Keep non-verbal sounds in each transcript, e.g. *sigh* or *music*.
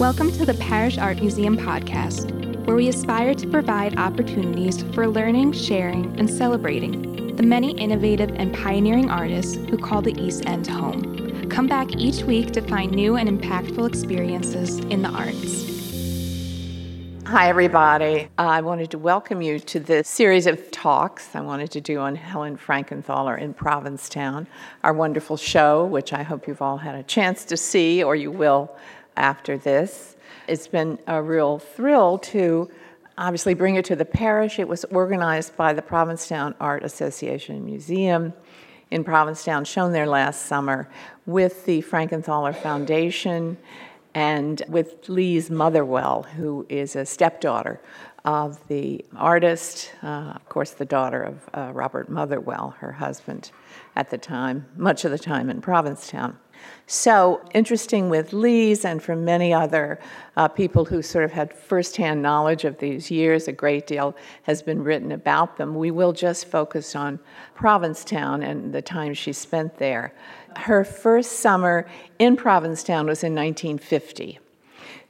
Welcome to the Parrish Art Museum podcast, where we aspire to provide opportunities for learning, sharing, and celebrating the many innovative and pioneering artists who call the East End home. Come back each week to find new and impactful experiences in the arts. Hi, everybody. I wanted to welcome you to this series of talks I wanted to do on Helen Frankenthaler in Provincetown, our wonderful show, which I hope you've all had a chance to see or you will after this. It's been a real thrill to obviously bring it to the Parrish. It was organized by the Provincetown Art Association Museum in Provincetown, shown there last summer with the Frankenthaler Foundation and with Lise Motherwell, who is a stepdaughter of the artist, uh, of course, the daughter of uh, Robert Motherwell, her husband at the time, much of the time in Provincetown. So interesting with Lise and from many other uh, people who sort of had firsthand knowledge of these years. A great deal has been written about them. We will just focus on Provincetown and the time she spent there. Her first summer in Provincetown was in 1950.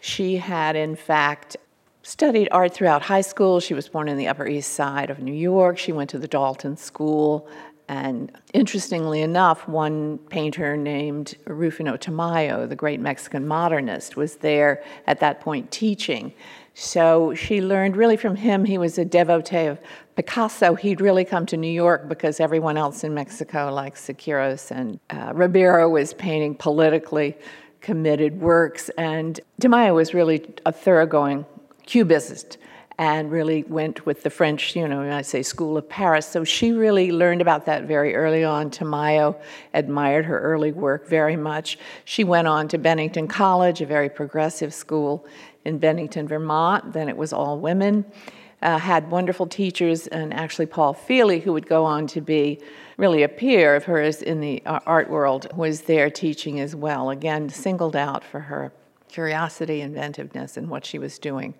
She had, in fact, studied art throughout high school. She was born in the Upper East Side of New York. She went to the Dalton School and interestingly enough, one painter named Rufino Tamayo, the great Mexican modernist, was there at that point teaching. So she learned really from him. He was a devotee of Picasso. He'd really come to New York because everyone else in Mexico, like Siqueiros and uh, Rivera, was painting politically committed works. And Tamayo was really a thoroughgoing cubist and really went with the French, you know, I say School of Paris. So she really learned about that very early on. Tamayo admired her early work very much. She went on to Bennington College, a very progressive school in Bennington, Vermont. Then it was all women. Uh, had wonderful teachers, and actually Paul Feeley, who would go on to be really a peer of hers in the uh, art world, was there teaching as well. Again, singled out for her curiosity, inventiveness, and what she was doing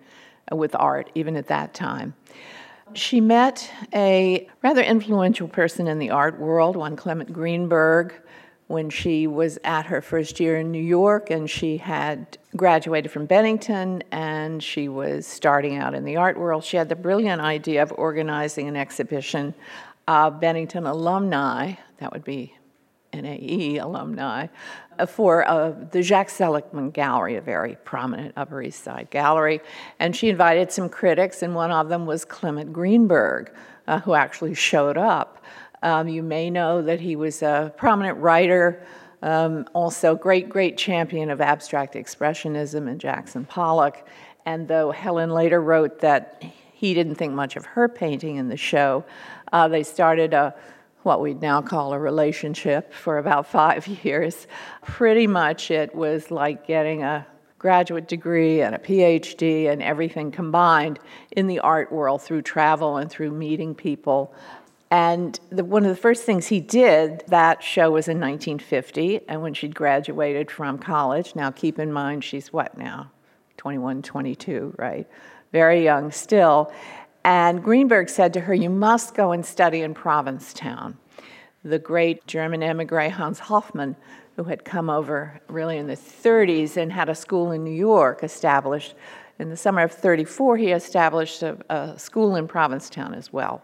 with art, even at that time. She met a rather influential person in the art world, one Clement Greenberg, when she was at her first year in New York and she had graduated from Bennington and she was starting out in the art world. She had the brilliant idea of organizing an exhibition of Bennington alumni, that would be NAE alumni, uh, for uh, the Jacques Seligmann Gallery, a very prominent Upper East Side gallery. And she invited some critics, and one of them was Clement Greenberg, uh, who actually showed up. Um, you may know that he was a prominent writer, um, also great, great champion of abstract expressionism and Jackson Pollock. And though Helen later wrote that he didn't think much of her painting in the show, uh, they started a what we'd now call a relationship for about five *laughs* years. Pretty much it was like getting a graduate degree and a PhD and everything combined in the art world through travel and through meeting people. And the, one of the first things he did, that show was in 1950, and when she'd graduated from college, now keep in mind she's what now? 21, 22, right? Very young still. And Greenberg said to her, You must go and study in Provincetown. The great German emigre Hans Hofmann, who had come over really in the 30s and had a school in New York established. In the summer of 34, he established a, a school in Provincetown as well.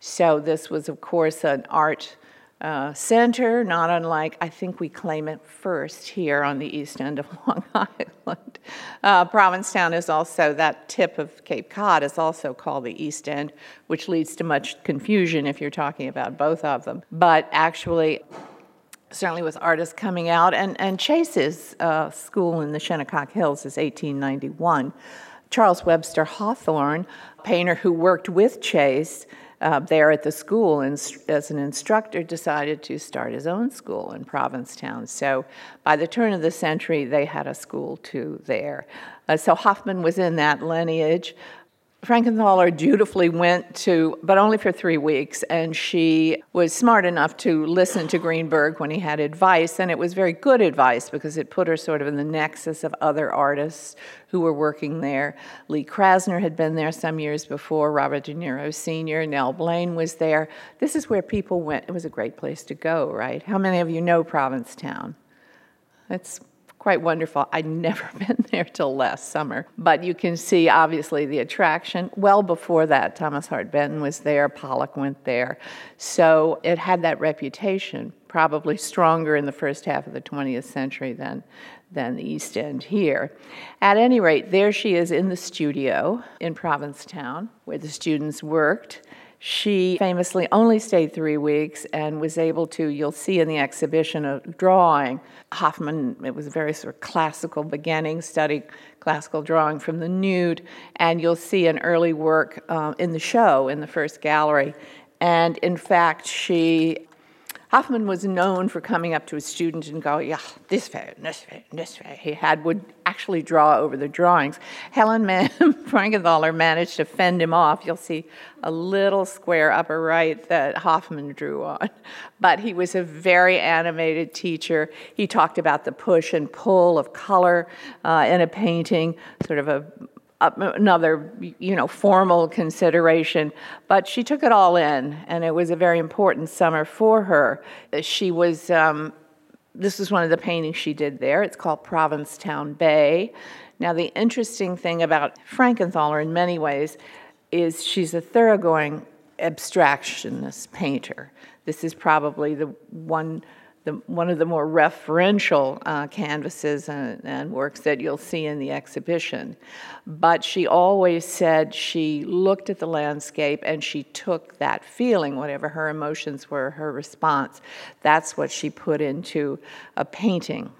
So, this was, of course, an art uh, center, not unlike, I think we claim it first here on the east end of *laughs* Long Island. Uh, Provincetown is also, that tip of Cape Cod is also called the east end, which leads to much confusion if you're talking about both of them. But actually, certainly with artists coming out, and, and Chase's uh, school in the Shinnecock Hills is 1891. Charles Webster Hawthorne, painter who worked with Chase, uh, there at the school and as an instructor decided to start his own school in Provincetown. So by the turn of the century, they had a school too there. Uh, so Hofmann was in that lineage. Frankenthaler dutifully went to, but only for three weeks, and she was smart enough to listen to Greenberg when he had advice, and it was very good advice because it put her sort of in the nexus of other artists who were working there. Lee Krasner had been there some years before, Robert De Niro Sr., Nell Blaine was there. This is where people went. It was a great place to go, right? How many of you know Provincetown? It's quite wonderful. I'd *laughs* never been there till last summer, but you can see obviously the attraction. Well before that, Thomas Hart Benton was there, Pollock went there. So it had that reputation, probably stronger in the first half of the 20th century than, than the East End here. At any rate, there she is in the studio in Provincetown where the students worked. She famously only stayed three weeks and was able to, you'll see in the exhibition, a drawing. Hofmann, it was a very sort of classical beginning, studied classical drawing from the nude, and you'll see an early work uh, in the show in the first gallery. And in fact, she Hofmann was known for coming up to a student and go, yeah, this way, this way, this way. He had would actually draw over the drawings. Helen Man- *laughs* Frankenthaler managed to fend him off. You'll see a little square upper right that Hofmann drew on. But he was a very animated teacher. He talked about the push and pull of color uh, in a painting, sort of a another you know formal consideration but she took it all in and it was a very important summer for her. She was um, this was one of the paintings she did there. It's called provincetown bay. Now the interesting thing about frankenthaler in many ways is she's a thoroughgoing abstractionist painter. This is probably the one the, one of the more referential uh, canvases and, and, works that you'll see in the exhibition. But she always said she looked at the landscape and she took that feeling, whatever her emotions were, her response, that's what she put into a painting.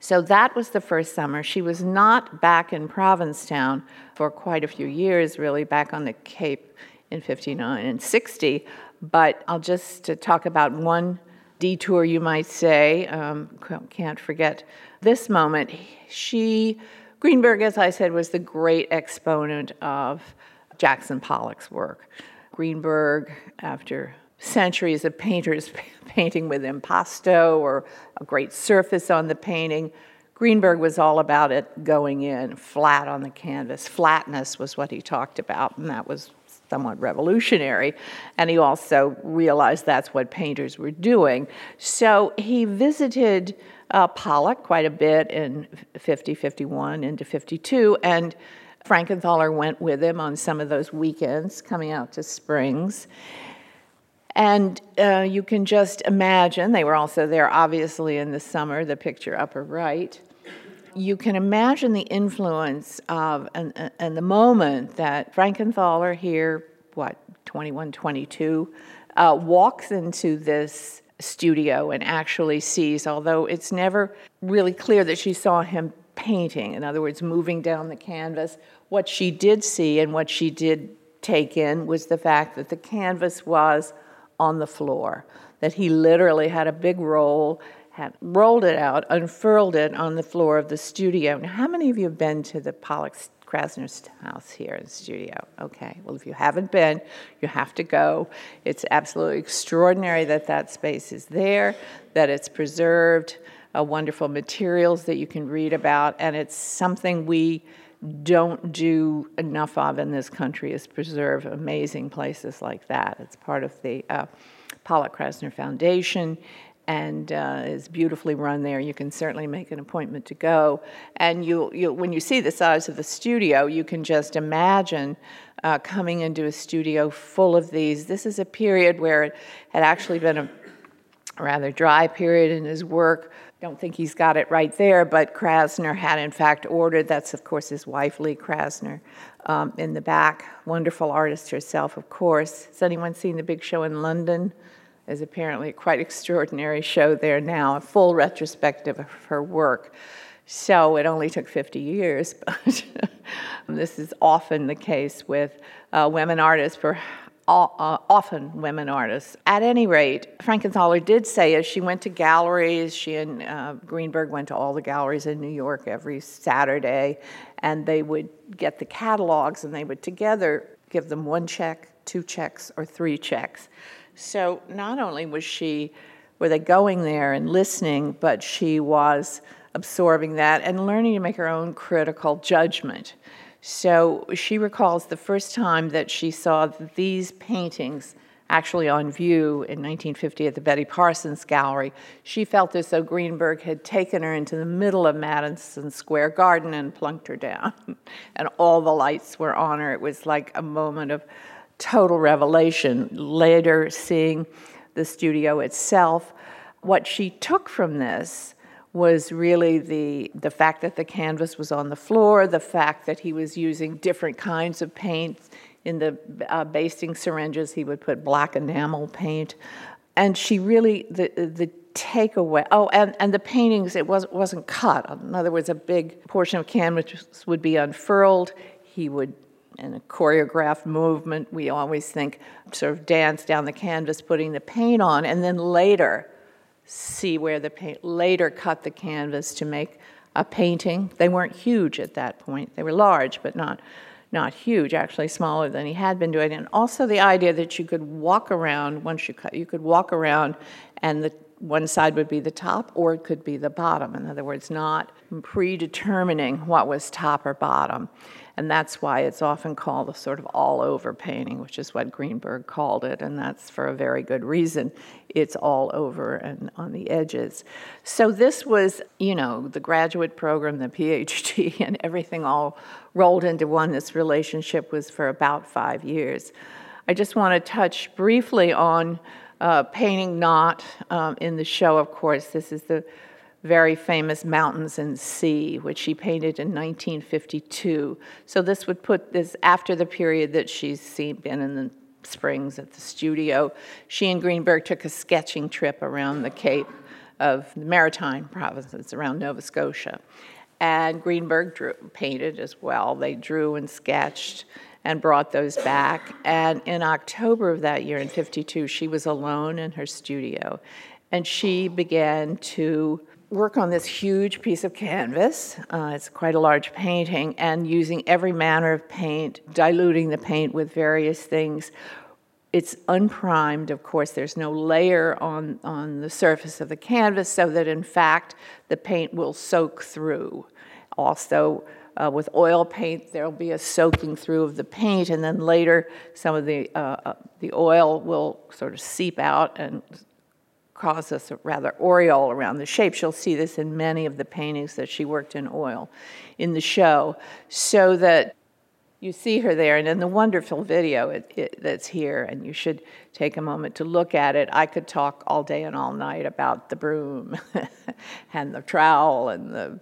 So that was the first summer. She was not back in Provincetown for quite a few years, really, back on the Cape in 59 and 60. But I'll just talk about one detour, you might say. Um, can't forget this moment. She, Greenberg, as I said, was the great exponent of Jackson Pollock's work. Greenberg, after centuries of painters *laughs* painting with impasto or a great surface on the painting, Greenberg was all about it going in flat on the canvas. Flatness was what he talked about, and that was somewhat revolutionary. And he also realized that's what painters were doing. So he visited uh, Pollock quite a bit in 50, 51, into 52, and Frankenthaler went with him on some of those weekends coming out to Springs. And uh, you can just imagine, they were also there obviously in the summer, the picture upper right. You can imagine the influence of and, and the moment that Frankenthaler here, what, 21, 22, uh, walks into this studio and actually sees, although it's never really clear that she saw him painting, in other words, moving down the canvas, what she did see and what she did take in was the fact that the canvas was on the floor, that he literally had a big roll had rolled it out, unfurled it on the floor of the studio. Now, how many of you have been to the Pollock Krasner's house here in the studio? Okay, well, if you haven't been, you have to go. It's absolutely extraordinary that that space is there, that it's preserved, uh, wonderful materials that you can read about, and it's something we don't do enough of in this country is preserve amazing places like that. It's part of the uh, Pollock Krasner Foundation and uh, is beautifully run there. You can certainly make an appointment to go. And you, you when you see the size of the studio, you can just imagine uh, coming into a studio full of these. This is a period where it had actually been a rather dry period in his work. Don't think he's got it right there, but Krasner had in fact ordered. That's of course his wife, Lee Krasner, um, in the back. Wonderful artist herself, of course. Has anyone seen the big show in London? Is apparently quite extraordinary show there now, a full retrospective of her work. So it only took 50 years, *laughs* but this is often the case with uh, women artists for uh, often women artists. At any rate, Frankenthaler did say as she went to galleries, she and uh, Greenberg went to all the galleries in New York every Saturday, and they would get the catalogs and they would together give them one check, two checks, or three checks. So not only was she, were they going there and listening, but she was absorbing that and learning to make her own critical judgment. So she recalls the first time that she saw these paintings actually on view in 1950 at the Betty Parsons Gallery. She felt as though Greenberg had taken her into the middle of Madison Square Garden and plunked her down, *laughs* and all the lights were on her. It was like a moment of total revelation. Later, seeing the studio itself, what she took from this was really the, the fact that the canvas was on the floor, the fact that he was using different kinds of paints. In the uh, basting syringes, he would put black enamel paint. And she really, the, the takeaway, oh, and, and the paintings, it was, wasn't cut. In other words, a big portion of canvas would be unfurled. He would in a choreographed movement, we always think sort of dance down the canvas, putting the paint on, and then later see where the paint, later cut the canvas to make a painting. They weren't huge at that point. They were large, but not, not huge, actually smaller than he had been doing. And also the idea that you could walk around, once you cut, you could walk around and the one side would be the top or it could be the bottom. In other words, not predetermining what was top or bottom. And that's why it's often called a sort of all over painting, which is what Greenberg called it, and that's for a very good reason. It's all over and on the edges. So this was, you know, the graduate program, the PhD, *laughs* and everything all rolled into one. This relationship was for about five years. I just want to touch briefly on uh, painting not um, in the show, of course. This is the very famous Mountains and Sea, which she painted in 1952. So this would put this after the period that she's seen, been in the Springs at the studio. She and Greenberg took a sketching trip around the Cape of the Maritime provinces around Nova Scotia. And Greenberg drew, painted as well. They drew and sketched and brought those back. And in October of that year, in 52, she was alone in her studio. And she began to work on this huge piece of canvas. Uh, it's quite a large painting, and using every manner of paint, diluting the paint with various things. It's unprimed, of course, there's no layer on, on the surface of the canvas, so that in fact the paint will soak through. Also, uh, with oil paint, there'll be a soaking through of the paint, and then later some of the, uh, uh the oil will sort of seep out and cause us a rather aureole around the shapes. You'll see this in many of the paintings that she worked in oil in the show, so that you see her there. And in the wonderful video it, it, that's here, and you should take a moment to look at it. I could talk all day and all night about the broom *laughs* and the trowel and the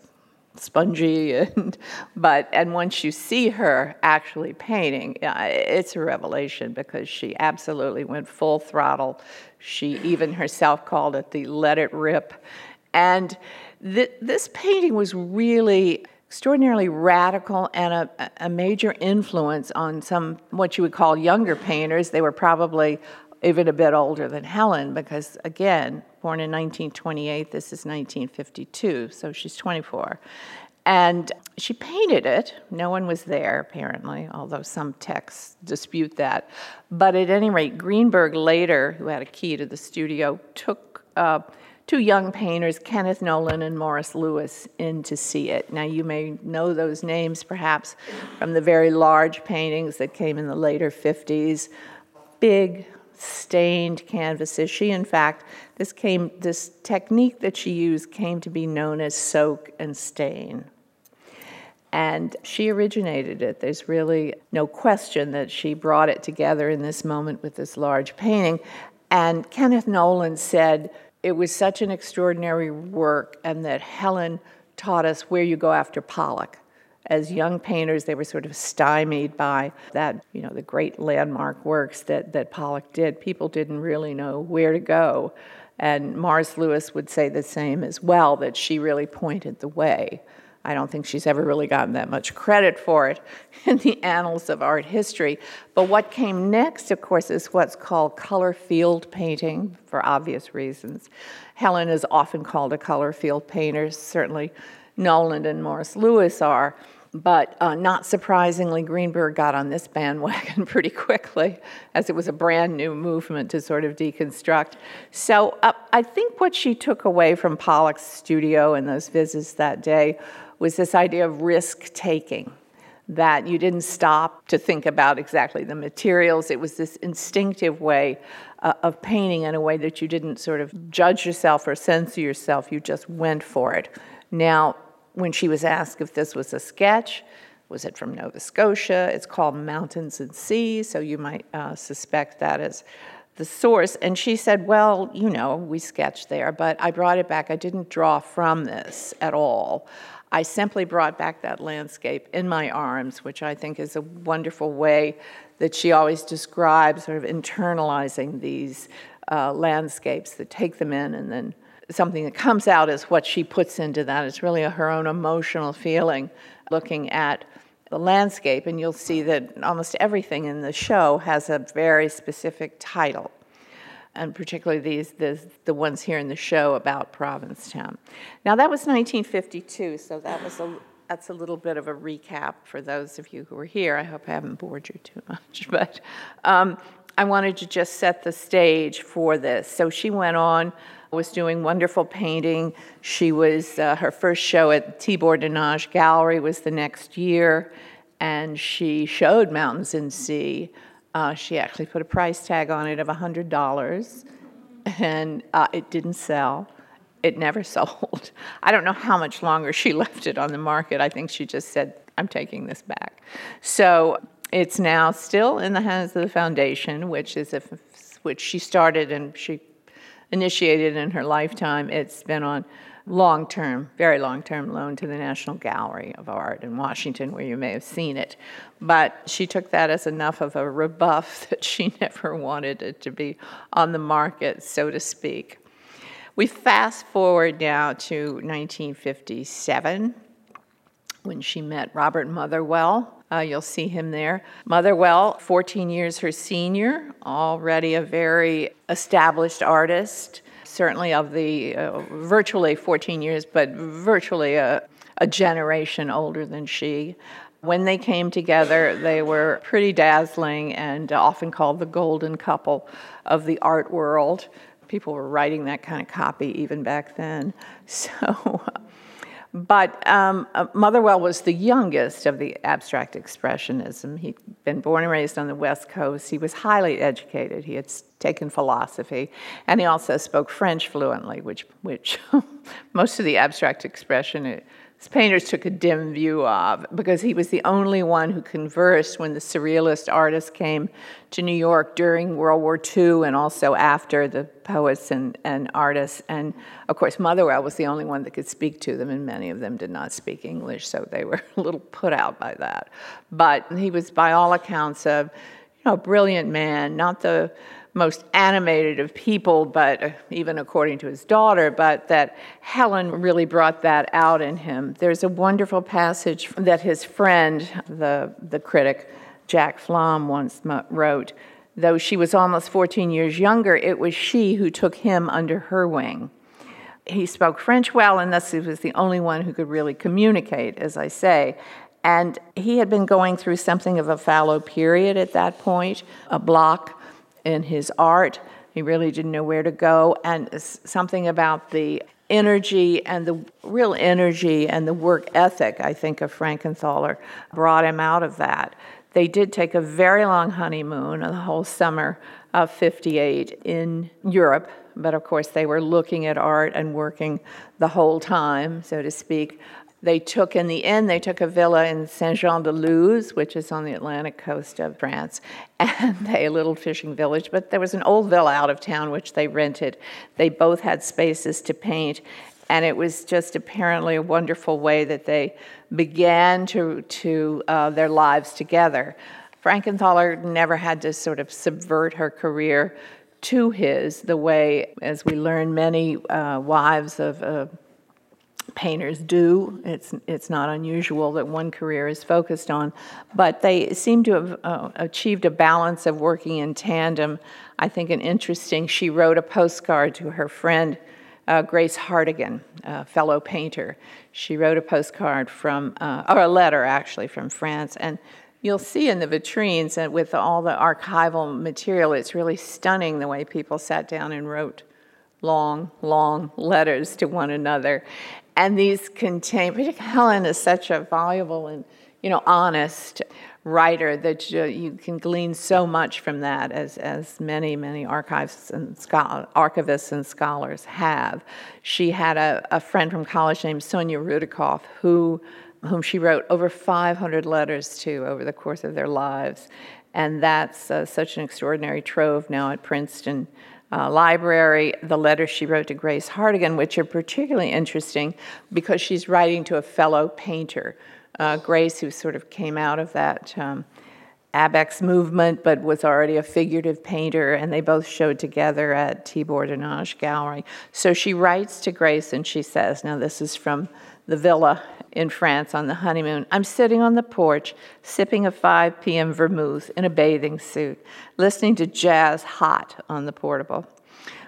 spongy and but and once you see her actually painting it's a revelation because she absolutely went full throttle. She even herself called it the let it rip. And th- this painting was really extraordinarily radical and a, a major influence on some what you would call younger painters. They were probably even a bit older than Helen because again born in 1928. This is 1952, so she's 24. And she painted it. No one was there, apparently, although some texts dispute that. But at any rate, Greenberg later, who had a key to the studio, took uh, two young painters, Kenneth Noland and Morris Louis, in to see it. Now, you may know those names perhaps from the very large paintings that came in the later 50s. Big, stained canvases. She, in fact, this came this technique that she used came to be known as soak and stain. And she originated it. There's really no question that she brought it together in this moment with this large painting. And Kenneth Noland said it was such an extraordinary work, and that Helen taught us where you go after Pollock as young painters, they were sort of stymied by that, you know, the great landmark works that, that Pollock did. People didn't really know where to go. And Morris Louis would say the same as well, that she really pointed the way. I don't think she's ever really gotten that much credit for it *laughs* in the annals of art history. But what came next, of course, is what's called color field painting for obvious reasons. Helen is often called a color field painter, certainly Noland and Morris Louis are. But uh, not surprisingly, Greenberg got on this bandwagon *laughs* pretty quickly, as it was a brand new movement to sort of deconstruct. So uh, I think what she took away from Pollock's studio and those visits that day was this idea of risk taking. that you didn't stop to think about exactly the materials. It was this instinctive way uh, of painting in a way that you didn't sort of judge yourself or censor yourself, you just went for it. Now, when she was asked if this was a sketch, was it from Nova Scotia? It's called Mountains and Sea, so you might uh, suspect that as the source. And she said, Well, you know, we sketched there, but I brought it back. I didn't draw from this at all. I simply brought back that landscape in my arms, which I think is a wonderful way that she always describes, sort of internalizing these uh, landscapes that take them in and then something that comes out is what she puts into that. It's really a, her own emotional feeling looking at the landscape, and you'll see that almost everything in the show has a very specific title, and particularly these the, the ones here in the show about Provincetown. Now that was 1952, so that was a that's a little bit of a recap for those of you who were here. I hope I haven't bored you too much, *laughs* but um, I wanted to just set the stage for this. So she went on was doing wonderful painting. She was, uh, her first show at Tibor de Nagy Gallery was the next year, and she showed Mountains and Sea. Uh, she actually put a price tag on it of $100, and uh, it didn't sell. It never *laughs* sold. I don't know how much longer she *laughs* left it on the market. I think she just said, I'm taking this back. So it's now still in the hands of the foundation, which is a, which she started and she initiated in her lifetime. It's been on long term, very long term loan to the National Gallery of Art in Washington, where you may have seen it. But she took that as enough of a rebuff *laughs* that she never wanted it to be on the market, so to speak. We fast forward now to 1957 when she met Robert Motherwell. Uh, you'll see him there. Motherwell, 14 years her senior, already a very established artist, certainly of the uh, virtually 14 years, but virtually a, a generation older than she. When they came together, they were pretty dazzling and often called the golden couple of the art world. People were writing that kind of copy even back then. *laughs* So but um, uh, Motherwell was the youngest of the abstract expressionism. He'd been born and raised on the West Coast. He was highly educated. He had taken philosophy, and he also spoke French fluently, which, which *laughs* most of the abstract expression painters took a dim view of because he was the only one who conversed when the surrealist artists came to New York during World War II and also after the poets and, and artists. And of course, Motherwell was the only one that could speak to them, and many of them did not speak English, so they were *laughs* a little put out by that. But he was, by all accounts, a you know, brilliant man, not the most animated of people, but uh, even according to his daughter, but that Helen really brought that out in him. There's a wonderful passage that his friend, the, the critic, Jack Flam, once wrote. Though she was almost 14 years younger, it was she who took him under her wing. He spoke French well, and thus he was the only one who could really communicate, as I say. And he had been going through something of a fallow period at that point, a block in his art. He really didn't know where to go, and something about the energy and the real energy and the work ethic, I think, of Frankenthaler brought him out of that. They did take a very long honeymoon, the whole summer of 58 in Europe, but of course they were looking at art and working the whole time, so to speak, they took, in the end, they took a villa in Saint Jean de Luz, which is on the Atlantic coast of France, *laughs* and they, a little fishing village, but there was an old villa out of town which they rented. They both had spaces to paint, and it was just apparently a wonderful way that they began to, to uh, their lives together. Frankenthaler never had to sort of subvert her career to his the way, as we learn, many uh, wives of uh, painters do. It's, it's not unusual that one career is focused on, but they seem to have uh, achieved a balance of working in tandem. I think an interesting, she wrote a postcard to her friend uh, Grace Hartigan, a fellow painter. She wrote a postcard from, uh, or a letter actually, from France, and you'll see in the vitrines and with all the archival material, it's really stunning the way people sat down and wrote long, long letters to one another. And these contain, Helen is such a valuable and you know, honest writer that you, you, can glean so much from that, as, as many, many archivists and archivists and scholars have. She had a, a friend from college named Sonya Rudikoff, who, whom she wrote over 500 letters to over the course of their lives. And that's uh, such an extraordinary trove now at Princeton. Uh, library, the letters she wrote to Grace Hartigan, which are particularly interesting because she's writing to a fellow painter uh, Grace, who sort of came out of that um, Abex movement, but was already a figurative painter, and they both showed together at Tibor de Gallery. So she writes to Grace and she says, Now, this is from the villa in France on the honeymoon. I'm sitting on the porch, sipping a 5 p.m. vermouth in a bathing suit, listening to jazz hot on the portable.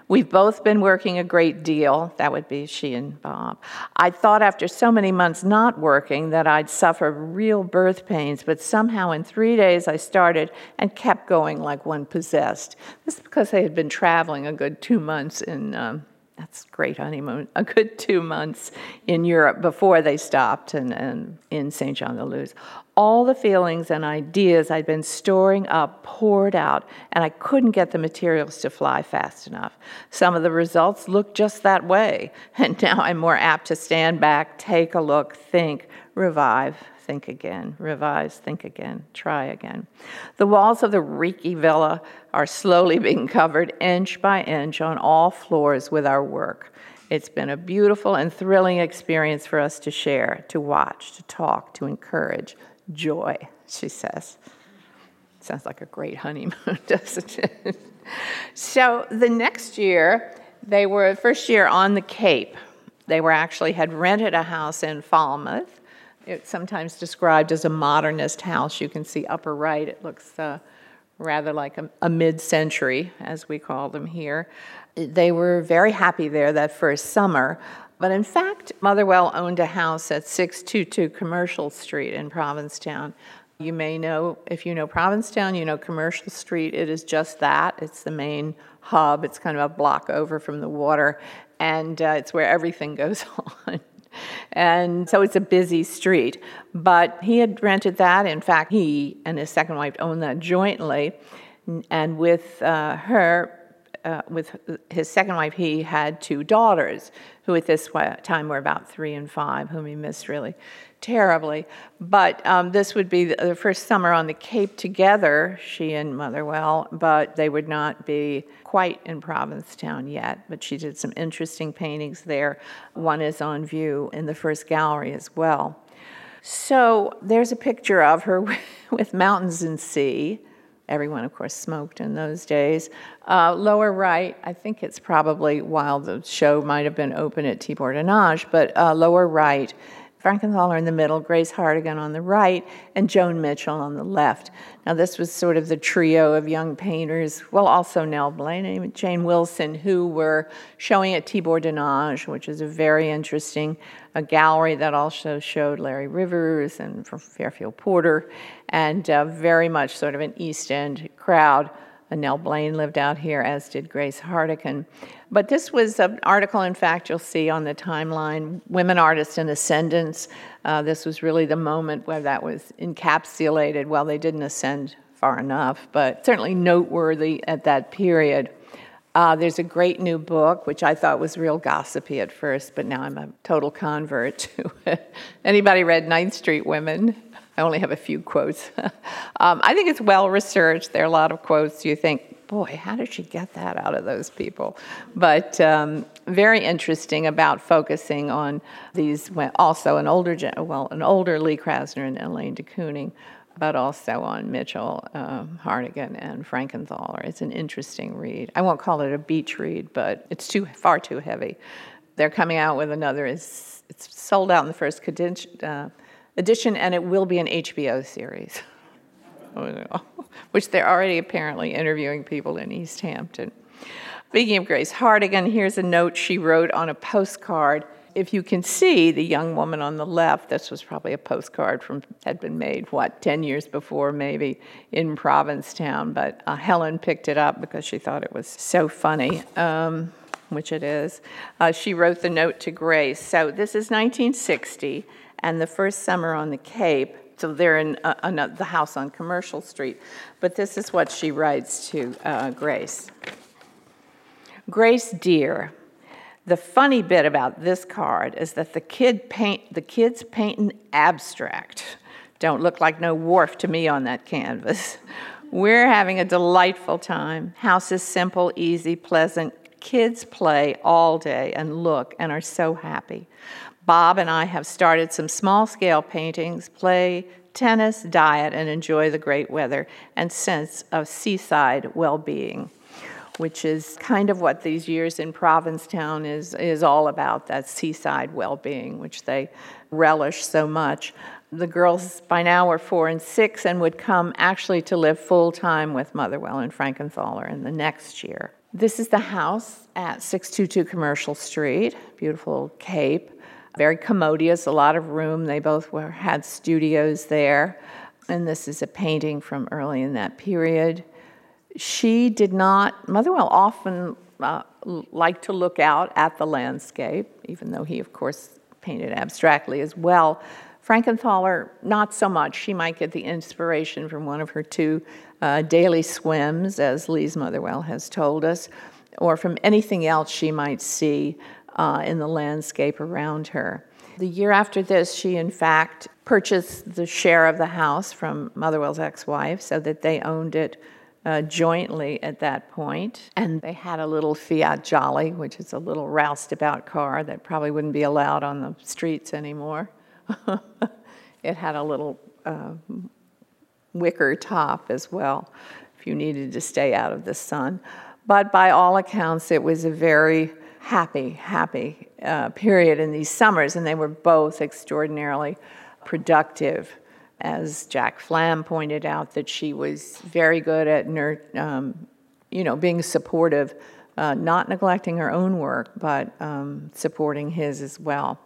We've both been working a great deal. That would be she and Bob. I thought after so many months not working that I'd suffer real birth pains, but somehow in three days I started and kept going like one possessed. This is because I had been traveling a good two months in. Um, that's great honeymoon, a good two months in Europe before they stopped and, and in St. John de Luz all the feelings and ideas I'd been storing up poured out, and I couldn't get the materials to fly fast enough. Some of the results looked just that way, *laughs* and now I'm more apt to stand back, take a look, think, revive, think again, revise, think again, try again. The walls of the Ricci Villa are slowly being covered inch by inch on all floors with our work. It's been a beautiful and thrilling experience for us to share, to watch, to talk, to encourage, joy, she says. Sounds like a great honeymoon, *laughs* doesn't it? so the next year, they were first year on the Cape. They were actually had rented a house in Falmouth. It's sometimes described as a modernist house. You can see upper right. It looks uh, rather like a, a mid-century, as we call them here. They were very happy there that first summer. But in fact, Motherwell owned a house at 622 Commercial Street in Provincetown. You may know, if you know Provincetown, you know Commercial Street. It is just that. It's the main hub. It's kind of a block over from the water, and uh, it's where everything *laughs* goes on. And so it's a busy street. But he had rented that. In fact, he and his second wife owned that jointly. And with uh, her, uh, with his second wife, he had two daughters who at this time were about three and five, whom he missed really terribly. But um, this would be the first summer on the Cape together, she and Motherwell, but they would not be quite in Provincetown yet. But she did some interesting paintings there. One is on view in the first gallery as well. So there's a picture of her *laughs* with mountains and sea Everyone, of course, smoked in those days. Uh, lower right, I think it's probably while the show might have been open at Tibor de but uh, lower right, Frankenthaler in the middle, Grace Hartigan on the right, and Joan Mitchell on the left. Now, this was sort of the trio of young painters, well, also Nell Blaine and Jane Wilson, who were showing at Tibor de Nagy, which is a very interesting a gallery that also showed Larry Rivers and Fairfield Porter, and uh, very much sort of an East End crowd. And Nell Blaine lived out here, as did Grace Hartigan. But this was an article, in fact, you'll see on the timeline Women Artists in Ascendance. Uh, this was really the moment where that was encapsulated. Well, they didn't ascend far enough, but certainly noteworthy at that period. Uh, there's a great new book, which I thought was real gossipy at first, but now I'm a total convert to it. *laughs* Anybody read Ninth Street Women? I only have a few quotes. *laughs* um, I think it's well researched. There are a lot of quotes you think, boy, how did she get that out of those people? But um, very interesting about focusing on these. Also, an older, well, an older Lee Krasner and Elaine de Kooning, but also on Mitchell, um, and Frankenthaler. It's an interesting read. I won't call it a beach read, but it's too far too heavy. They're coming out with another. It's, it's sold out in the first uh, edition, and it will be an HBO series, *laughs* *laughs* which they're already apparently interviewing people in East Hampton. Speaking of Grace Hartigan, here's a note she wrote on a postcard. If you can see the young woman on the left, this was probably a postcard from had been made what 10 years before, maybe in Provincetown. But uh, Helen picked it up because she thought it was so funny. Um, which it is. Uh, she wrote the note to Grace. So this is 1960 and the first summer on the Cape, So they're in uh, uh, the house on Commercial Street. But this is what she writes to uh, Grace Grace, dear, the funny bit about this card is that the kid paint the kids painting abstract. Don't look like no wharf to me on that canvas. We're having a delightful time. House is simple, easy, pleasant. Kids play all day and look and are so happy. Bob and I have started some small scale paintings, play, tennis, diet, and enjoy the great weather and sense of seaside well being, which is kind of what these years in Provincetown is, is all about that seaside well being, which they relish so much. The girls by now were four and six and would come actually to live full time with Motherwell and Frankenthaler in the next year. This is the house at 622 Commercial Street, beautiful cape very commodious, a lot of room. They both were, had studios there. And this is a painting from early in that period. She did not, Motherwell often uh, liked to look out at the landscape, even though he, of course, painted abstractly as well. Frankenthaler, not so much. She might get the inspiration from one of her two uh, daily swims, as Lise Motherwell has told us, or from anything else she might see uh, in the landscape around her. The year after this, she in fact purchased the share of the house from Motherwell's ex wife so that they owned it uh, jointly at that point. And they had a little Fiat Jolly, which is a little roustabout car that probably wouldn't be allowed on the streets anymore. *laughs* it had a little uh, wicker top as well if you needed to stay out of the sun. But by all accounts, it was a very happy, happy uh, period in these summers, and they were both extraordinarily productive. As Jack Flam pointed out, that she was very good at, ner- um, you know, being supportive, uh, not neglecting her own work, but um, supporting his as well.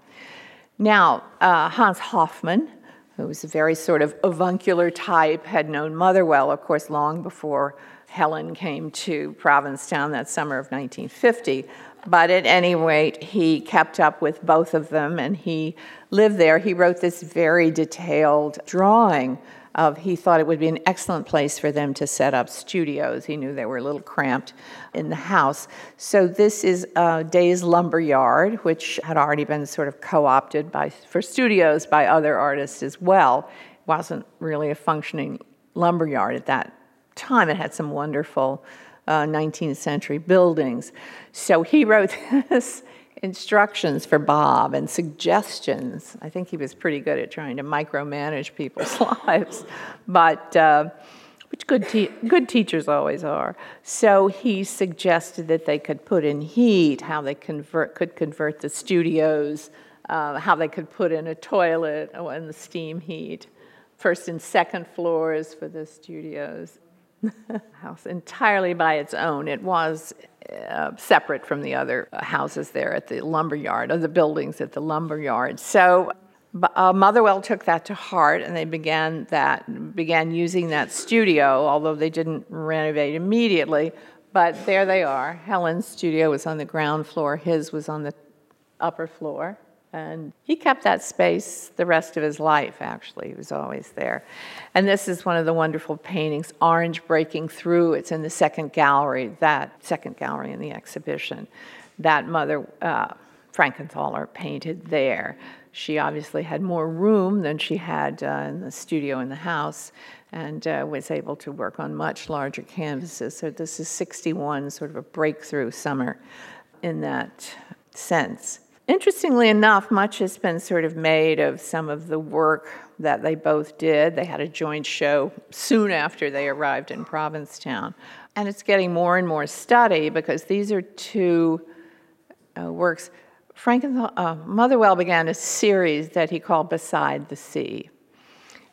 Now, uh, Hans Hofmann, who was a very sort of avuncular type, had known Motherwell, of course, long before Helen came to Provincetown that summer of 1950. But at any rate, he kept up with both of them and he lived there. He wrote this very detailed drawing of he thought it would be an excellent place for them to set up studios. He knew they were a little cramped in the house. So this is uh, Day's Lumber Yard, which had already been sort of co-opted by for studios by other artists as well. It wasn't really a functioning lumber yard at that time. It had some wonderful uh, 19th century buildings. So he wrote *laughs* this instructions for Bob and suggestions. I think he was pretty good at trying to micromanage people's *laughs* lives, but uh, which good te- good teachers always are. So he suggested that they could put in heat, how they convert could convert the studios, uh, how they could put in a toilet and the steam heat, first and second floors for the studios. *laughs* house entirely by its own. It was uh, separate from the other houses there at the lumber yard, or the buildings at the lumber yard. So uh, Motherwell took that to heart, and they began that began using that studio, although they didn't renovate immediately. But there they are. Helen's studio was on the ground floor. His was on the upper floor. And he kept that space the rest of his life, actually. He was always there. And this is one of the wonderful paintings, Orange Breaking Through. It's in the second gallery, that second gallery in the exhibition. That mother, uh, Frankenthaler, painted there. She obviously had more room than she had uh, in the studio in the house and uh, was able to work on much larger canvases. So this is 61, sort of a breakthrough summer in that sense. Interestingly enough, much has been sort of made of some of the work that they both did. They had a joint show soon after they arrived in Provincetown. And it's getting more and more study because these are two uh, works. Franken, uh, Motherwell began a series that he called Beside the Sea.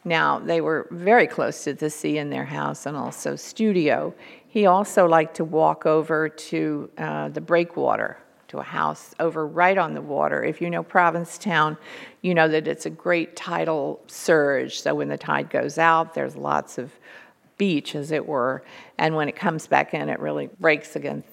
Now, they were very close to the sea in their house and also studio. He also liked to walk over to uh, the breakwater to a house over right on the water. If you know Provincetown, you know that it's a great tidal surge. So when the tide goes out, there's lots of beach, as it were, and when it comes back in, it really breaks against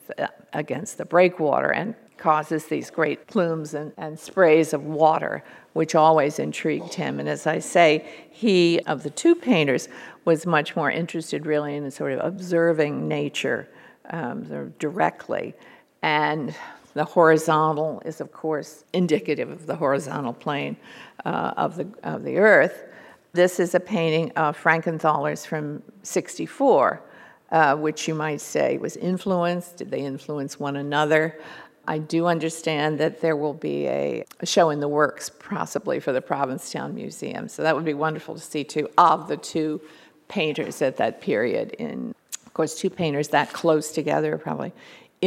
against the breakwater. And causes these great plumes and, and sprays of water, which always intrigued him. And as I say, he, of the two painters, was much more interested really in sort of observing nature um, sort of directly. And the horizontal is, of course, indicative of the horizontal plane uh, of, the, of the earth. This is a painting of Frankenthaler's from 64, uh, which you might say was influenced. Did they influence one another? I do understand that there will be a, show in the works, possibly for the Provincetown Museum. So that would be wonderful to see, too, of the two painters at that period. In, of course, two painters that close together probably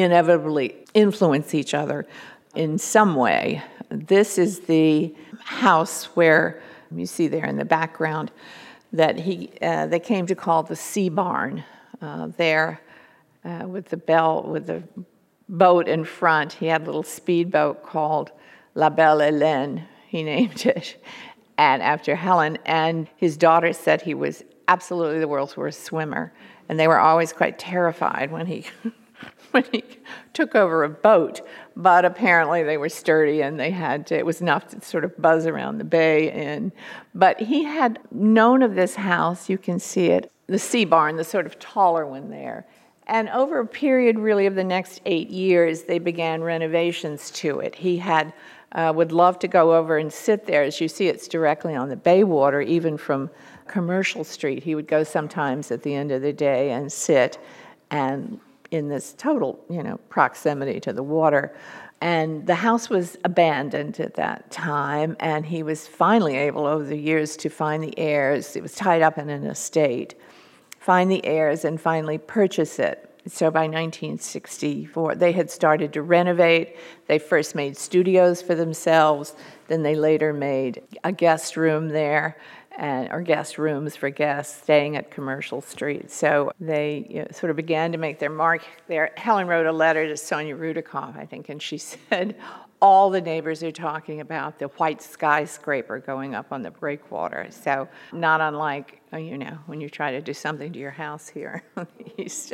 inevitably influence each other in some way. This is the house where you see there in the background that he uh, they came to call the Sea Barn. Uh, there, uh, with the bell with the boat in front, he had a little speedboat called La Belle Hélène. He *laughs* named it, and after Helen. And his daughter said he was absolutely the world's worst swimmer, and they were always quite terrified when he *laughs* *laughs* when he took over a boat. But apparently they were sturdy and they had to, it was enough to sort of buzz around the bay. And, but he had known of this house, you can see it, the sea barn, the sort of taller one there. And over a period really of the next eight years, they began renovations to it. He had uh, would love to go over and sit there. As you see, it's directly on the bay water, even from Commercial Street. He would go sometimes at the end of the day and sit and in this total, you know, proximity to the water. And the house was abandoned at that time, and he was finally able, over the years, to find the heirs. It was tied up in an estate, find the heirs, and finally purchase it. So by 1964, they had started to renovate. They first made studios for themselves, then they later made a guest room there and or guest rooms for guests staying at Commercial Street. So they you know, sort of began to make their mark there. Helen wrote a letter to Sonya Rudikoff, I think, and she *laughs* said, all the neighbors are talking about the white skyscraper going up on the breakwater. So, not unlike, uh, you know, when you try to do something to your house here on the East,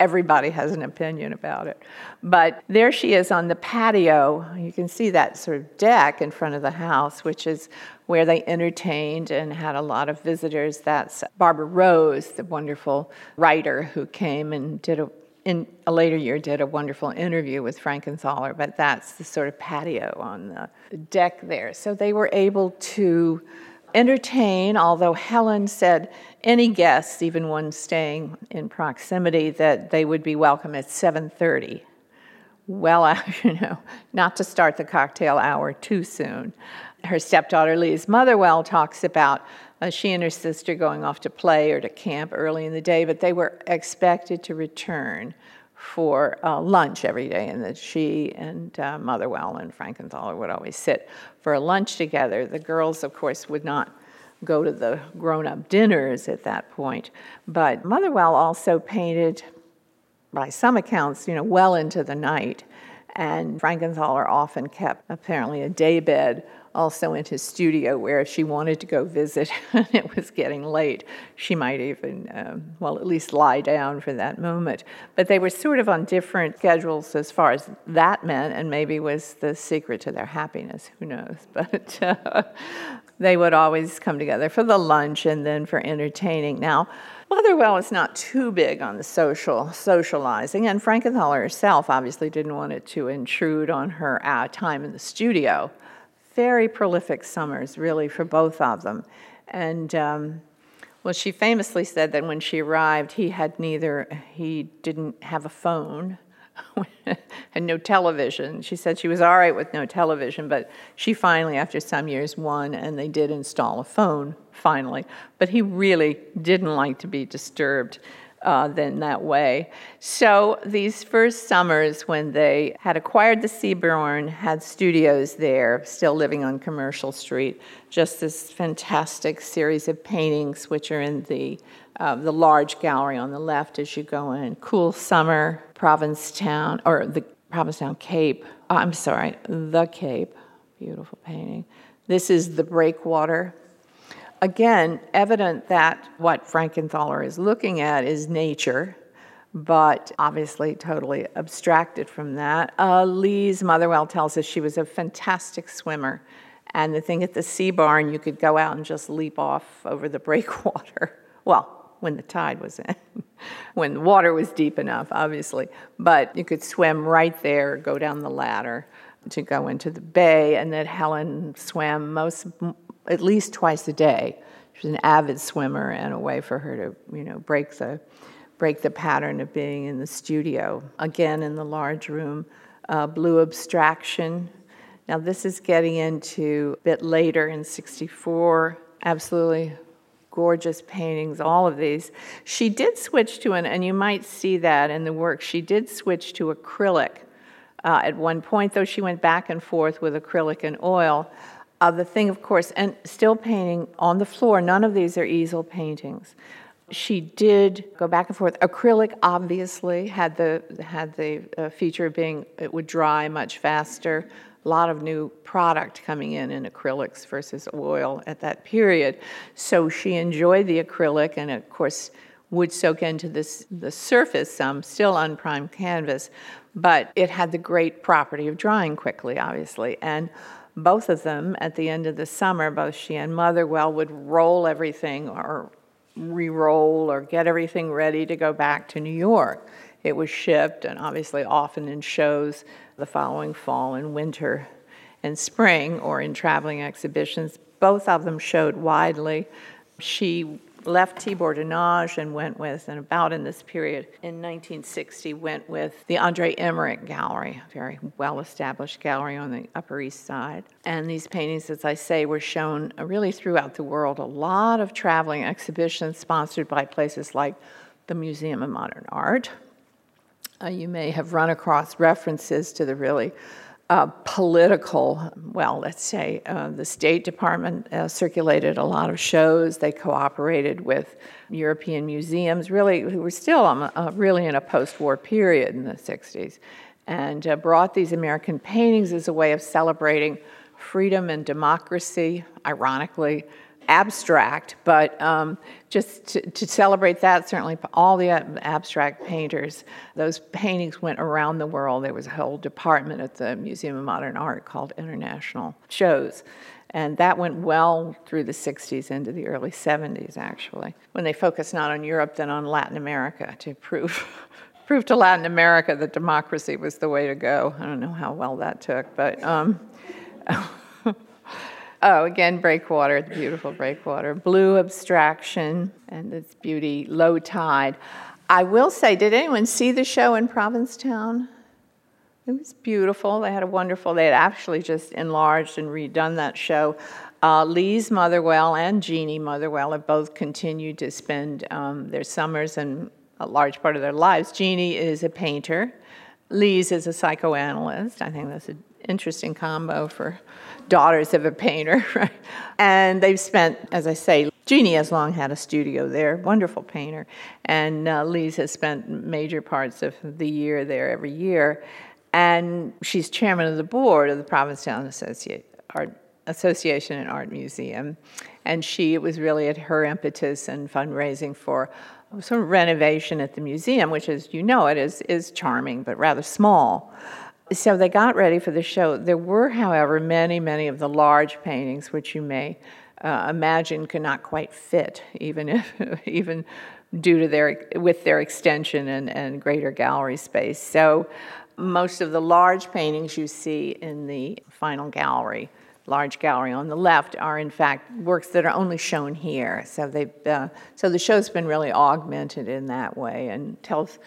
everybody has an opinion about it. But there she is on the patio. You can see that sort of deck in front of the house, which is where they entertained and had a lot of visitors. That's Barbara Rose, the wonderful writer who came and did a in a later year did a wonderful interview with Frankenthaler, but that's the sort of patio on the deck there. So they were able to entertain, although Helen said any guests, even ones staying in proximity, that they would be welcome at 7:30. Well, *laughs* you know, not to start the cocktail hour too soon. Her stepdaughter Lise Motherwell talks about uh, she and her sister going off to play or to camp early in the day, but they were expected to return for uh, lunch every day, and that she and uh, Motherwell and Frankenthaler would always sit for lunch together. The girls, of course, would not go to the grown up dinners at that point, but Motherwell also painted, by some accounts, you know, well into the night. And Frankenthaler often kept apparently a daybed also in his studio where if she wanted to go visit *laughs* and it was getting late, she might even, um, well, at least lie down for that moment. But they were sort of on different schedules as far as that meant, and maybe was the secret to their happiness, who knows. *laughs* But uh, they would always come together for the lunch and then for entertaining. Now, Motherwell is not too big on the social socializing, and Frankenthaler herself obviously didn't want it to intrude on her uh, time in the studio very prolific summers, really, for both of them. And um, well, she famously said that when she arrived, he had neither, he didn't have a phone *laughs* and no television. She said she was all right with no television, but she finally, after some years, won, and they did install a phone finally. But he really didn't like to be disturbed uh, that way. So these first summers, when they had acquired the Sea Barn, had studios there, still living on Commercial Street, just this fantastic series of paintings, which are in the uh, the large gallery on the left as you go in. Cool summer, Provincetown, or the Provincetown Cape. Oh, I'm sorry, the Cape. Beautiful painting. This is the breakwater again, evident that what Frankenthaler is looking at is nature, but obviously totally abstracted from that. Uh, Lise Motherwell tells us she was a fantastic swimmer. And the thing at the sea barn, you could go out and just leap off over the *laughs* breakwater. Well, when the tide was in, *laughs* when the water was deep enough, obviously. But you could swim right there, go down the ladder to go into the bay, and that Helen swam most, at least twice a day. She was an avid swimmer, and a way for her to, you know, break the break the pattern of being in the studio. Again, in the large room, uh, blue abstraction. Now, this is getting into a bit later in 64, absolutely gorgeous paintings, all of these. She did switch to an, and you might see that in the work, she did switch to acrylic. Uh, at one point, though, she went back and forth with acrylic and oil. Uh, the thing, of course, and still painting on the floor, none of these are easel paintings. She did go back and forth. Acrylic obviously had the had the uh, feature of being it would dry much faster a lot of new product coming in in acrylics versus oil at that period. So she enjoyed the acrylic and, of course, would soak into this, the surface some, still unprimed canvas, but it had the great property of drying quickly, obviously. And both of them, at the end of the summer, both she and Motherwell would roll everything or re roll or get everything ready to go back to New York. It was shipped and obviously often in shows the following fall and winter and spring or in traveling exhibitions. Both of them showed widely. She left Tibor de Nagy and went with, and about in this period in 1960, went with the Andre Emmerich Gallery, a very well established gallery on the Upper East Side. And these paintings, as I say, were shown really throughout the world. A lot of traveling exhibitions sponsored by places like the Museum of Modern Art, uh, you may have run across references to the really uh, political, well, let's say uh, the State Department uh, circulated a lot of shows. They cooperated with European museums, really, who were still um, uh, really in a post war period in the 60s, and uh, brought these American paintings as a way of celebrating freedom and democracy, ironically abstract, but um, just to, to, celebrate that, certainly all the abstract painters, those paintings went around the world. There was a whole department at the Museum of Modern Art called International Shows. And that went well through the 60s into the early 70s, actually, when they focused not on Europe, then on Latin America to prove, *laughs* prove to Latin America that democracy was the way to go. I don't know how well that took, but. Um, *laughs* Oh, again, breakwater, the beautiful breakwater. Blue abstraction and its beauty, low tide. I will say, did anyone see the show in Provincetown? It was beautiful. They had a wonderful, they had actually just enlarged and redone that show. Uh, Lise Motherwell and Jeannie Motherwell have both continued to spend um, their summers and a large part of their lives. Jeannie is a painter. Lise is a psychoanalyst. I think that's an interesting combo for daughters of a painter, *laughs* right? And they've spent, as I say, Jeannie has long had a studio there, wonderful painter, and uh, Lise has spent major parts of the year there every year. And she's chairman of the board of the Provincetown Associate Art Association and Art Museum. And she, it was really at her impetus and fundraising for of renovation at the museum, which, as you know, it is, is charming but rather small. So they got ready for the show. There were, however, many, many of the large paintings which you may uh, imagine could not quite fit, even if, *laughs* even due to their with their extension and, and greater gallery space. So most of the large paintings you see in the final gallery, large gallery on the left, are in fact works that are only shown here. So they uh, so the show's been really augmented in that way and tells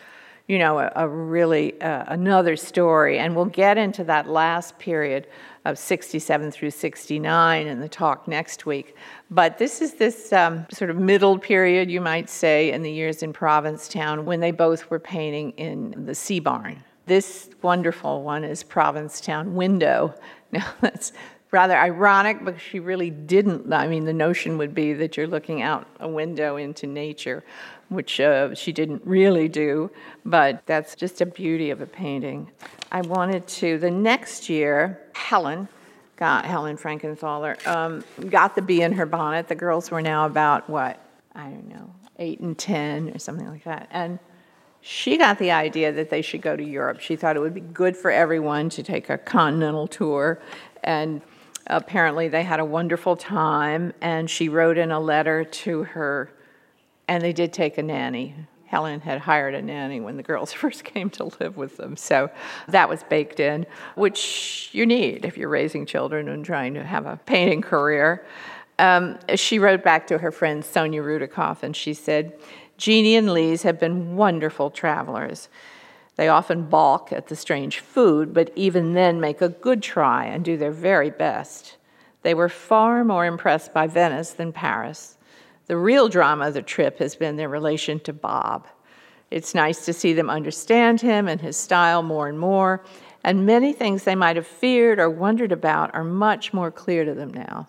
you know, a, a really uh, another story. And we'll get into that last period of 67 through 69 in the talk next week. But this is this um, sort of middle period, you might say, in the years in Provincetown when they both were painting in the Sea Barn. This wonderful one is Provincetown Window. *laughs* Now, that's rather ironic because she really didn't. I mean, the notion would be that you're looking out a window into nature which uh, she didn't really do, but that's just a beauty of a painting. I wanted to, the next year, Helen got, Helen Frankenthaler, um, got the bee in her bonnet. The girls were now about, what, I don't know, eight and 10 or something like that. And she got the idea that they should go to Europe. She thought it would be good for everyone to take a continental tour. And apparently they had a wonderful time. And she wrote in a letter to her, and they did take a nanny. Helen had hired a nanny when the girls *laughs* first came to live with them. So that was baked in, which you need if you're raising children and trying to have a painting career. Um, she wrote back to her friend Sonya Rudikoff and she said, Jeannie and Lise have been wonderful travelers. They often balk at the strange food, but even then make a good try and do their very best. They were far more impressed by Venice than Paris. The real drama of the trip has been their relation to Bob. It's nice to see them understand him and his style more and more, and many things they might have feared or wondered about are much more clear to them now.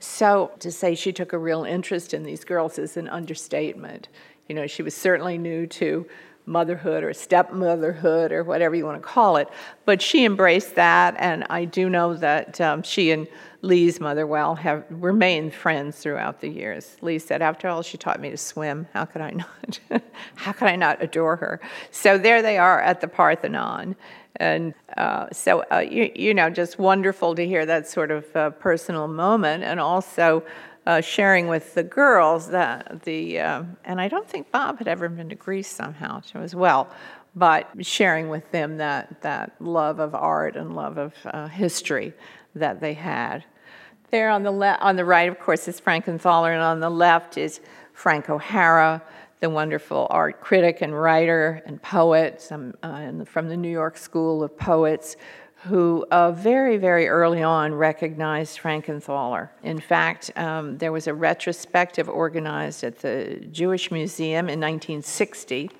So to say she took a real interest in these girls is an understatement. You know, she was certainly new to motherhood or stepmotherhood or whatever you want to call it, but she embraced that, and I do know that um, she and Lise Motherwell, have remained friends throughout the years. Lee said, "After all, she taught me to swim. How could I not? *laughs* how could I not adore her?" So there they are at the Parthenon, and uh, so, uh, you, you, know, just wonderful to hear that sort of uh, personal moment and also uh, sharing with the girls that the, uh, and I don't think Bob had ever been to Greece somehow as well, but sharing with them that, that love of art and love of uh, history that they had. There on the, le- on the right, of course, is Frankenthaler, and on the left is Frank O'Hara the wonderful art critic and writer and poet some, uh, from the New York School of Poets, who uh, very, very early on recognized Frankenthaler. In fact, um, there was a retrospective organized at the Jewish Museum in 1960.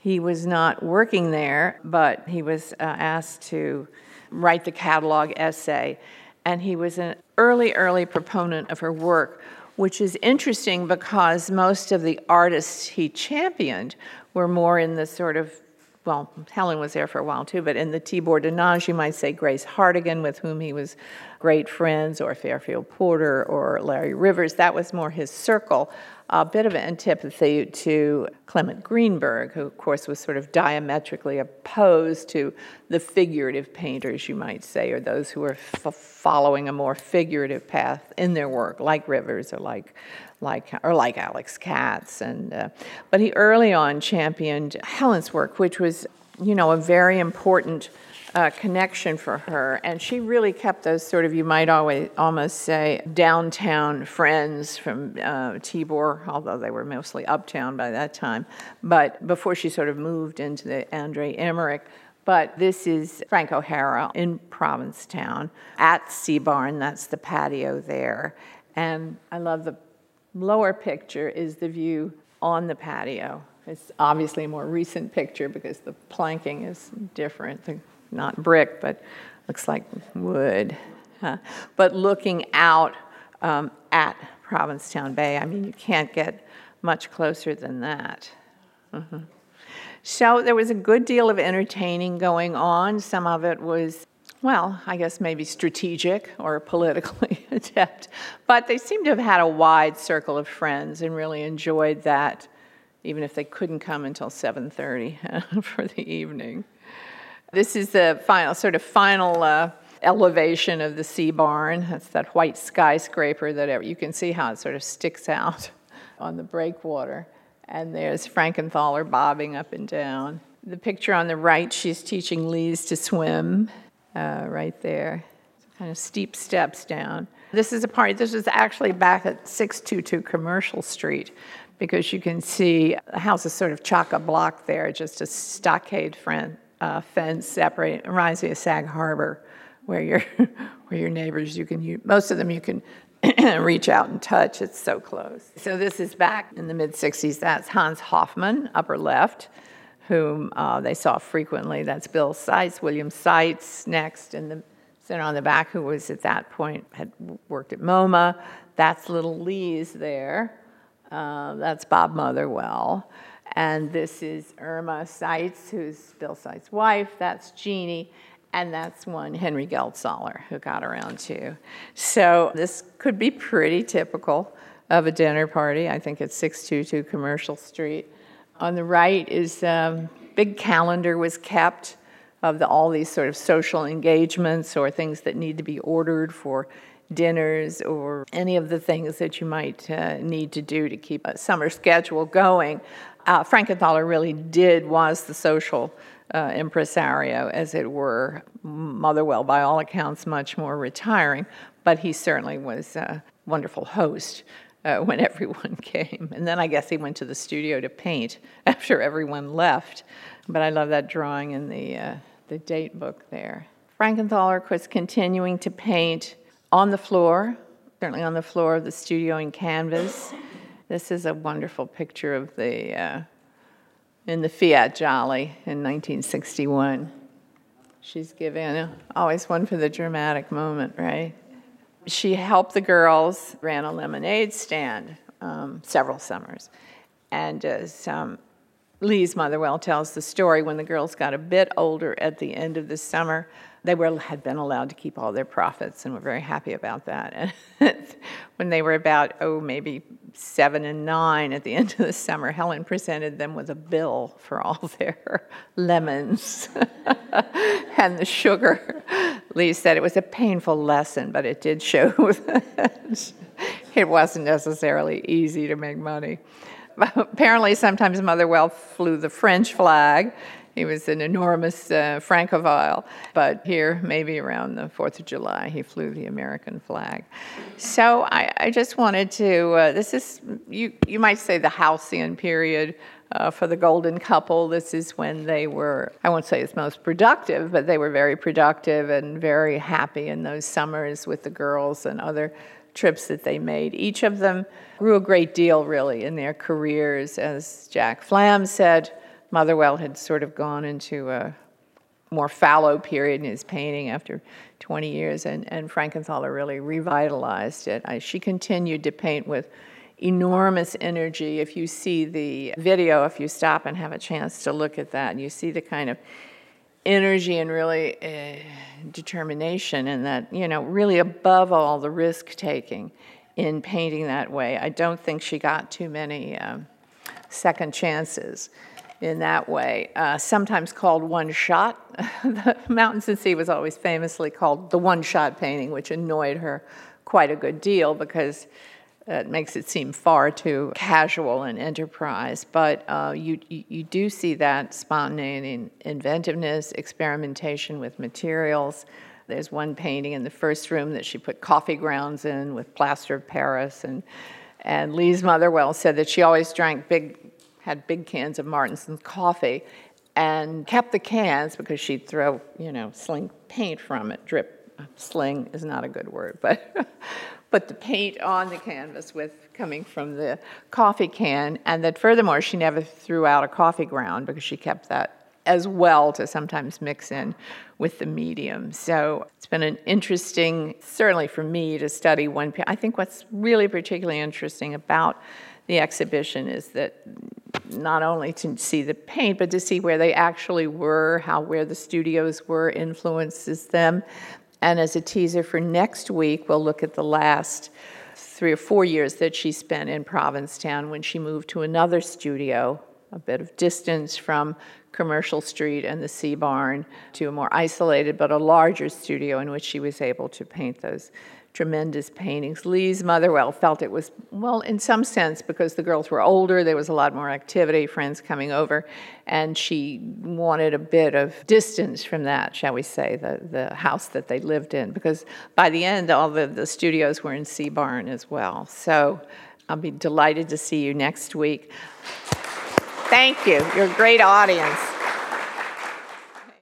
He was not working there, but he was uh, asked to write the catalog essay, and he was an early, early proponent of her work which is interesting because most of the artists he championed were more in the sort of well, Helen was there for a while too, but in the Tibor de Nagy, you might say Grace Hartigan, with whom he was great friends, or Fairfield Porter, or Larry Rivers. That was more his circle a bit of antipathy to Clement Greenberg, who, of course, was sort of diametrically opposed to the figurative painters, you might say, or those who were f- following a more figurative path in their work, like Rivers or like, like or like Alex Katz. And uh, but he early on championed Helen's work, which was, you know, a very important uh, connection for her. And she really kept those sort of, you might always almost say, downtown friends from uh, Tibor, although they were mostly uptown by that time. But before she sort of moved into the Andre Emmerich. But this is Frank O'Hara in Provincetown at Sea Barn. That's the patio there. And I love the lower picture is the view on the patio. It's obviously a more recent picture because the planking is different. Not brick, but looks like wood. But looking out um, at Provincetown Bay, I mean, you can't get much closer than that. Mm-hmm. So there was a good deal of entertaining going on. Some of it was, well, I guess maybe strategic or politically *laughs* adept, but they seemed to have had a wide circle of friends and really enjoyed that, even if they couldn't come until 7:30 *laughs* for the evening. This is the final, sort of final uh, elevation of the sea barn. That's that white skyscraper that you can see how it sort of sticks out *laughs* on the breakwater. And there's Frankenthaler bobbing up and down. The picture on the right, she's teaching Lise to swim uh, right there. Kind of steep steps down. This is a part, this is actually back at 622 Commercial Street because you can see the house is sort of chock a block there, just a stockade front uh, fence separate. It reminds me of Sag Harbor, where your *laughs* where your neighbors you can you, most of them you can *clears throat* reach out and touch. It's so close. So this is back in the mid '60s. That's Hans Hofmann, upper left, whom uh, they saw frequently. That's Bill Seitz, William Seitz next, and the center on the back, who was at that point had worked at MoMA. That's little Lise there. Uh, that's Bob Motherwell. And this is Irma Seitz, who's Bill Seitz's wife. That's Jeannie. And that's one Henry Geldzahler who got around too. So this could be pretty typical of a dinner party. I think it's 622 Commercial Street. On the right is a um, big calendar was kept of the, all these sort of social engagements or things that need to be ordered for dinners or any of the things that you might uh, need to do to keep a summer schedule going. Uh, Frankenthaler really did, was the social uh, impresario, as it were. Motherwell, by all accounts, much more retiring, but he certainly was a wonderful host. Uh, *laughs* when everyone *laughs* came. And then I guess he went to the studio to paint *laughs* after everyone left. But I love that drawing in the, uh, the date book there. Frankenthaler was continuing to paint on the floor, certainly on the floor of the studio in canvas. This is a wonderful picture of the uh, in the Fiat Jolly in 1961. She's giving always one for the dramatic moment, right? She helped the girls, ran a lemonade stand um, several summers. And as um, Lise Motherwell tells the story, when the girls got a bit older at the end of the summer, they were, had been allowed to keep all their profits and were very happy about that. And *laughs* when they were about, oh, maybe seven and nine at the end of the summer, Helen presented them with a bill for all *laughs* their lemons *laughs* and the sugar. Lee said it was a painful lesson, but it did show *laughs* that it wasn't necessarily easy to make money. Apparently, sometimes Motherwell flew the French flag he was an enormous uh, Francophile, but here, maybe around the 4th of July, he flew the American flag. So I, I just wanted to, uh, this is, you, you might say, the halcyon period uh, for the golden couple. This is when they were, I won't say it's most productive, but they were very productive and very happy in those summers with the girls and other trips that they made. Each of them grew a great deal, really, in their careers. As Jack Flam said, Motherwell had sort of gone into a more fallow period in his painting after 20 years, and, and Frankenthaler really revitalized it. I, she continued to paint with enormous energy. If you see the video, if you stop and have a chance to look at that, you see the kind of energy and really uh, determination, and that, you know, really above all, the risk taking in painting that way. I don't think she got too many um, second chances in that way, uh, sometimes called one shot. *laughs* the Mountains and Sea was always famously called the one shot painting, which annoyed her quite a good deal because it makes it seem far too casual and enterprise. But uh, you, you do see that spontaneity, inventiveness, experimentation with materials. There's one painting in the first room that she put coffee grounds in with plaster of Paris and and Lise Motherwell said that she always drank big had big cans of Martinson's coffee and kept the cans because she'd throw, you know, sling paint from it. Drip, sling is not a good word, but *laughs* put the paint on the canvas with coming from the coffee can. And that furthermore, she never threw out a coffee ground because she kept that as well to sometimes mix in with the medium. So it's been an interesting, certainly for me, to study one. I think what's really particularly interesting about the exhibition is that not only to see the paint, but to see where they actually were, how where the studios were influences them. And as a teaser for next week, we'll look at the last three or four years that she spent in Provincetown when she moved to another studio, a bit of distance from Commercial Street and the Sea Barn, to a more isolated but a larger studio in which she was able to paint those tremendous paintings. Lise Motherwell, felt it was, well, in some sense, because the girls were older, there was a lot more activity, friends coming over, and she wanted a bit of distance from that, shall we say, the, the house that they lived in, because by the end, all the, the studios were in Sea Barn as well. So I'll be delighted to see you next week. Thank you. You're a great audience.